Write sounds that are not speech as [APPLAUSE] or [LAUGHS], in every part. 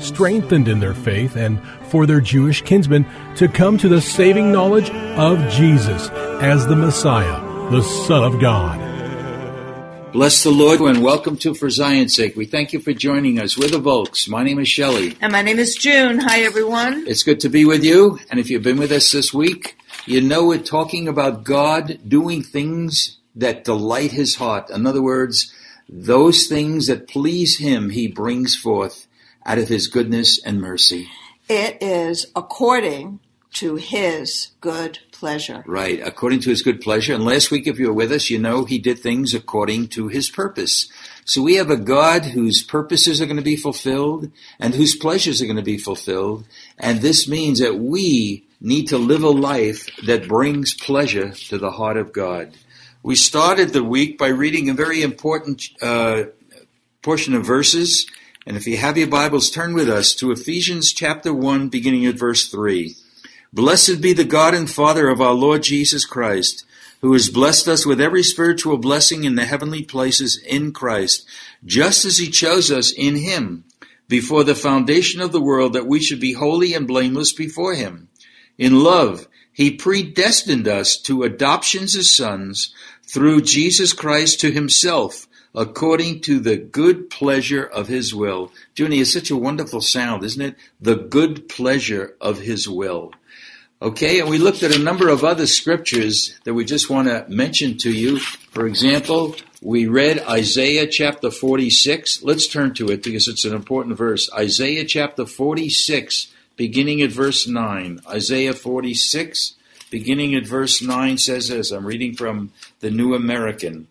strengthened in their faith and for their Jewish kinsmen to come to the saving knowledge of Jesus as the Messiah, the Son of God. Bless the Lord and welcome to For Zion's Sake. We thank you for joining us. We're the Volks. My name is Shelley. And my name is June. Hi, everyone. It's good to be with you. And if you've been with us this week, you know we're talking about God doing things that delight his heart. In other words, those things that please him, he brings forth out of his goodness and mercy. It is according to his good pleasure. Right, according to his good pleasure. And last week, if you were with us, you know he did things according to his purpose. So we have a God whose purposes are going to be fulfilled and whose pleasures are going to be fulfilled. And this means that we need to live a life that brings pleasure to the heart of God. We started the week by reading a very important uh, portion of verses. And if you have your Bibles, turn with us to Ephesians chapter 1, beginning at verse 3. Blessed be the God and Father of our Lord Jesus Christ, who has blessed us with every spiritual blessing in the heavenly places in Christ, just as he chose us in him before the foundation of the world that we should be holy and blameless before him. In love, he predestined us to adoptions as sons through Jesus Christ to himself, according to the good pleasure of his will. Junie, is such a wonderful sound, isn't it? The good pleasure of his will. Okay, and we looked at a number of other scriptures that we just want to mention to you. For example, we read Isaiah chapter 46. Let's turn to it because it's an important verse. Isaiah chapter 46, beginning at verse 9. Isaiah 46, beginning at verse 9 says this. I'm reading from the New American.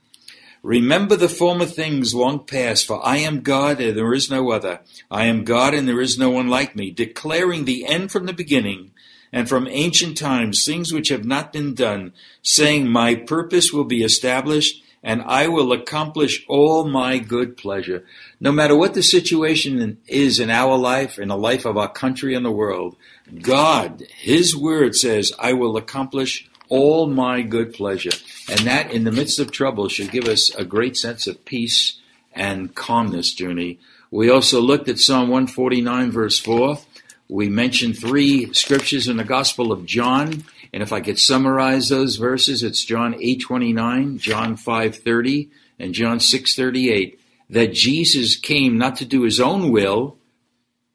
Remember the former things long past, for I am God and there is no other. I am God and there is no one like me, declaring the end from the beginning and from ancient times things which have not been done, saying, My purpose will be established, and I will accomplish all my good pleasure. No matter what the situation is in our life, in the life of our country and the world, God, His Word says, I will accomplish all my good pleasure. And that, in the midst of trouble, should give us a great sense of peace and calmness, Junie. We also looked at Psalm 149, verse 4. We mentioned three scriptures in the Gospel of John, and if I could summarize those verses, it's John 8:29, John 5:30, and John 6:38. That Jesus came not to do his own will,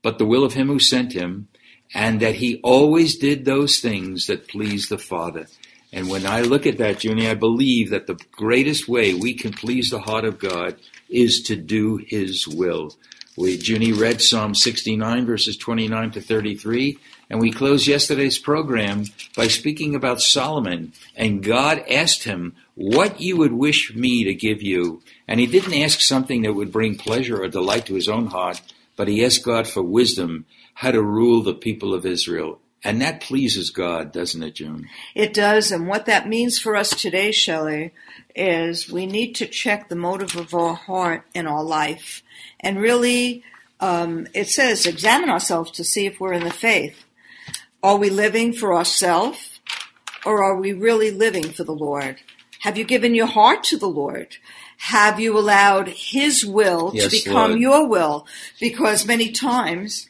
but the will of him who sent him, and that he always did those things that pleased the Father. And when I look at that, Junie, I believe that the greatest way we can please the heart of God is to do his will. We, Junie read Psalm 69 verses 29 to 33, and we closed yesterday's program by speaking about Solomon. And God asked him, what you would wish me to give you. And he didn't ask something that would bring pleasure or delight to his own heart, but he asked God for wisdom, how to rule the people of Israel. And that pleases God, doesn't it, June? It does. And what that means for us today, Shelley, is we need to check the motive of our heart in our life. And really, um, it says examine ourselves to see if we're in the faith. Are we living for ourselves or are we really living for the Lord? Have you given your heart to the Lord? Have you allowed His will Yes, to become Lord. your will? Because many times,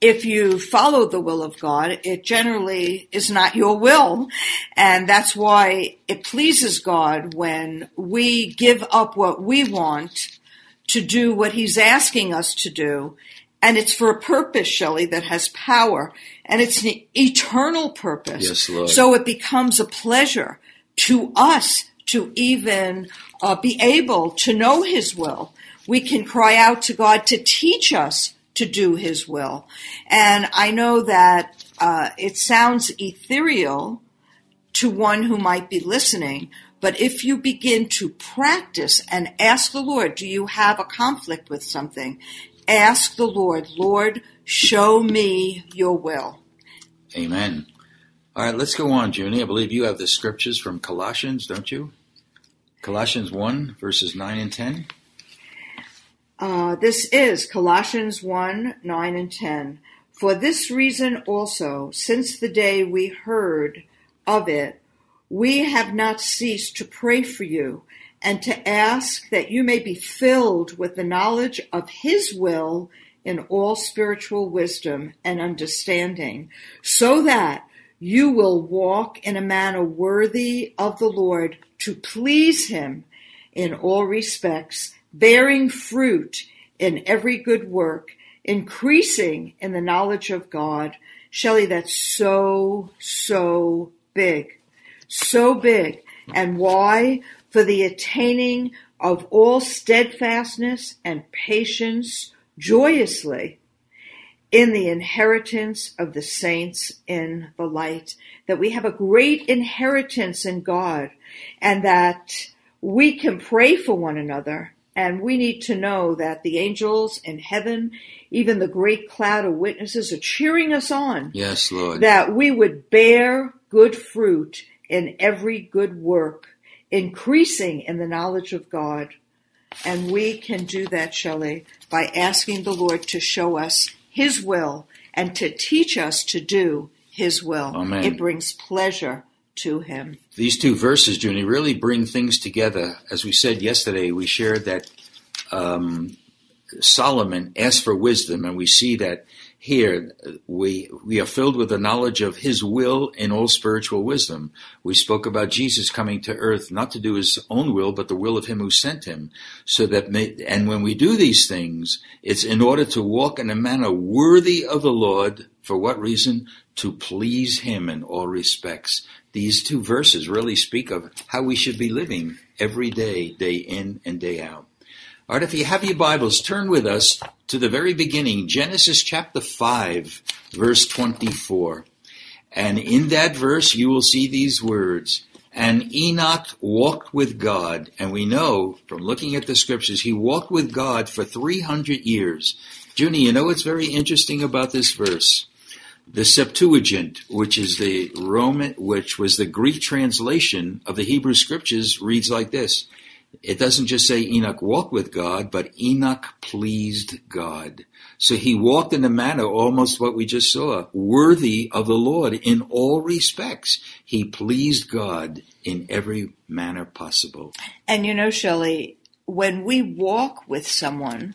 if you follow the will of God, it generally is not your will. And that's why it pleases God when we give up what we want to do what He's asking us to do And it's for a purpose, Shelley, that has power. And it's an eternal purpose. Yes, Lord. So it becomes a pleasure to us to even uh, be able to know His will. We can cry out to God to teach us to do His will. And I know that uh, it sounds ethereal to one who might be listening, but if you begin to practice and ask the Lord, do you have a conflict with something? Ask the Lord, Lord, show me your will. Amen. All right, let's go on, Junie. I believe you have the scriptures from Colossians, don't you? Colossians 1, verses 9 and 10. Uh, this is Colossians 1 9 and 10. For this reason also, since the day we heard of it, we have not ceased to pray for you and to ask that you may be filled with the knowledge of His will in all spiritual wisdom and understanding, so that you will walk in a manner worthy of the Lord to please Him in all respects, bearing fruit in every good work, increasing in the knowledge of God. Shelley, that's so, so big. So big. And why? For the attaining of all steadfastness and patience joyously in the inheritance of the saints in the light. That we have a great inheritance in God and that we can pray for one another. And we need to know that the angels in heaven, even the great cloud of witnesses, are cheering us on. Yes, Lord. That we would bear good fruit in every good work, increasing in the knowledge of God. And we can do that, Shelley, by asking the Lord to show us His will and to teach us to do His will. Amen. It brings pleasure to Him. These two verses, Junie, really bring things together. As we said yesterday, we shared that um, Solomon asked for wisdom, and we see that here we we are filled with the knowledge of His will in all spiritual wisdom. We spoke about Jesus coming to earth not to do His own will, but the will of Him who sent Him. So that may, and when we do these things, it's in order to walk in a manner worthy of the Lord. For what reason? To please Him in all respects. These two verses really speak of how we should be living every day, day in and day out. All right, if you have your Bibles, turn with us to the very beginning, Genesis chapter 5, verse 24. And in that verse, you will see these words. And Enoch walked with God. And we know from looking at the scriptures, he walked with God for 300 years. Junie, you know what's very interesting about this verse? The Septuagint, which is the Roman, which was the Greek translation of the Hebrew scriptures, reads like this. It doesn't just say Enoch walked with God, but Enoch pleased God. So he walked in a manner almost what we just saw, worthy of the Lord in all respects. He pleased God in every manner possible. And you know, Shelley, when we walk with someone,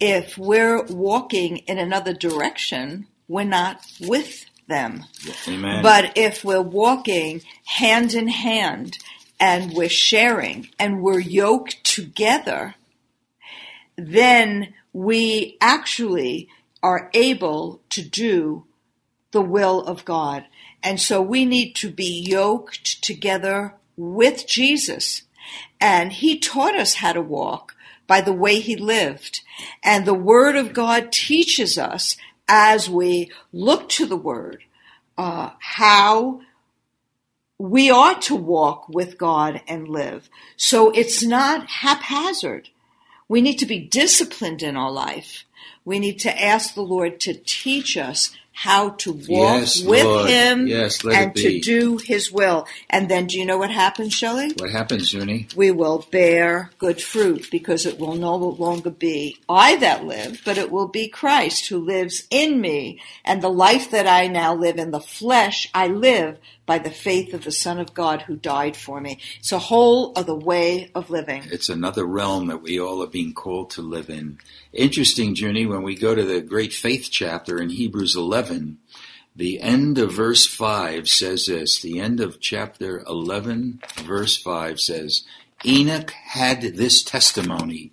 if we're walking in another direction, we're not with them. Amen. But if we're walking hand in hand and we're sharing and we're yoked together, then we actually are able to do the will of God. And so we need to be yoked together with Jesus. And he taught us how to walk by the way he lived. And the word of God teaches us as we look to the word uh, how we ought to walk with God and live. So it's not haphazard. We need to be disciplined in our life. We need to ask the Lord to teach us how to walk Yes, with Lord. Him Yes, and to do His will. And then do you know what happens, Shelley? what happens, Junie? we will bear good fruit because it will no longer be I that live, but it will be Christ who lives in me. And the life that I now live in the flesh, I live by the faith of the Son of God who died for me. It's a whole other way of living. It's another realm that we all are being called to live in. Interesting, Junie, when we go to the great faith chapter in Hebrews 11, the end of verse 5 says this. The end of chapter 11, verse 5 says, Enoch had this testimony.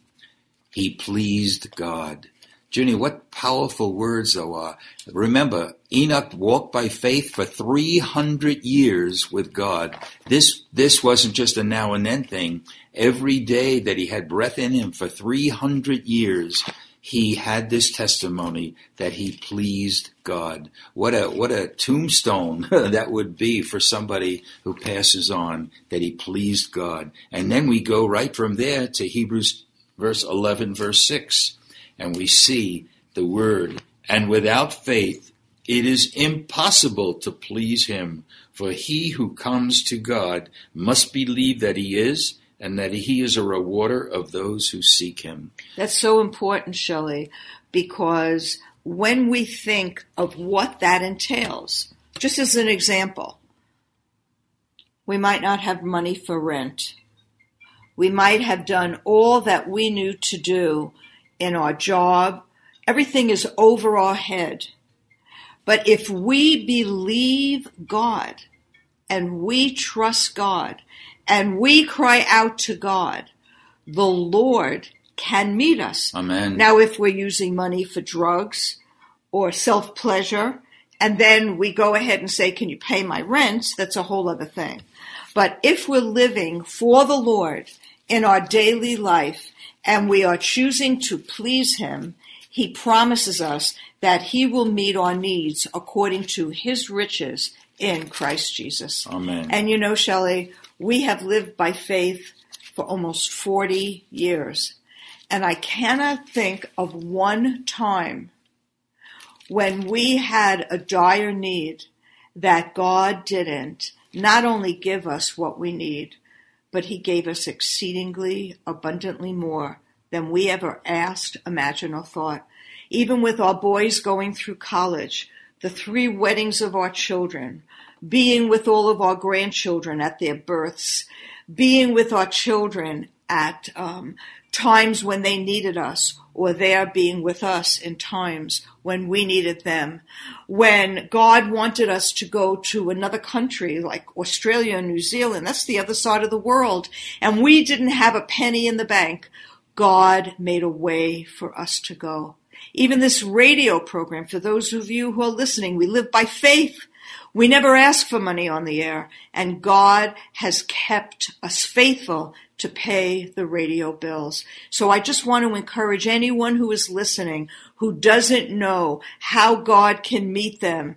He pleased God. Junie, what powerful words though are. Remember, Enoch walked by faith for 300 years with God. This, this wasn't just a now and then thing. Every day that he had breath in him for 300 years, he had this testimony that he pleased God. What a, what a tombstone [LAUGHS] that would be for somebody who passes on that he pleased God. And then we go right from there to Hebrews verse 11, verse 6 and we see the word. And without faith, it is impossible to please him. For he who comes to God must believe that he is and that he is a rewarder of those who seek him. That's so important, Shelley, because when we think of what that entails, just as an example, we might not have money for rent. We might have done all that we knew to do in our job. Everything is over our head. But if we believe God and we trust God and we cry out to God, the Lord can meet us. Amen. Now, if we're using money for drugs or self pleasure, and then we go ahead and say, Can you pay my rent? That's a whole other thing. But if we're living for the Lord in our daily life and we are choosing to please Him, He promises us that He will meet our needs according to His riches in Christ Jesus. Amen. And you know, Shelley, we have lived by faith for almost 40 years. And I cannot think of one time when we had a dire need that God didn't not only give us what we need, but he gave us exceedingly abundantly more than we ever asked, imagined, or thought. Even with our boys going through college, the three weddings of our children, being with all of our grandchildren at their births, being with our children at um, times when they needed us, or their being with us in times when we needed them. When God wanted us to go to another country like Australia and New Zealand, that's the other side of the world, and we didn't have a penny in the bank, God made a way for us to go. Even this radio program, for those of you who are listening, we live by faith. We never ask for money on the air, and God has kept us faithful to pay the radio bills. So I just want to encourage anyone who is listening who doesn't know how God can meet them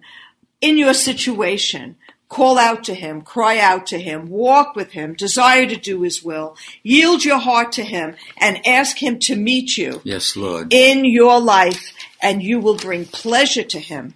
in your situation. Call out to him, cry out to him, walk with him, desire to do his will, yield your heart to him, and ask him to meet you Yes, Lord. in your life, and you will bring pleasure to him.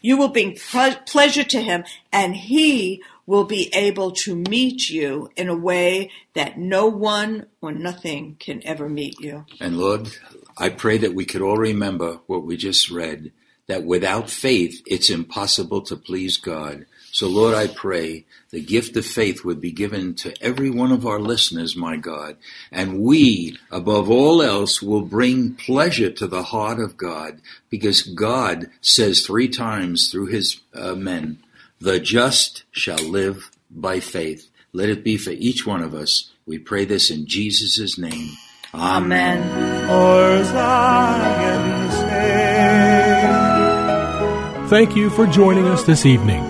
You will bring ple- pleasure to him, and he will be able to meet you in a way that no one or nothing can ever meet you. And Lord, I pray that we could all remember what we just read, that without faith, it's impossible to please God. So Lord, I pray the gift of faith would be given to every one of our listeners, my God. And we, above all else, will bring pleasure to the heart of God because God says three times through his uh, men, the just shall live by faith. Let it be for each one of us. We pray this in Jesus' name. Amen. For Zion's sake. Thank you for joining us this evening.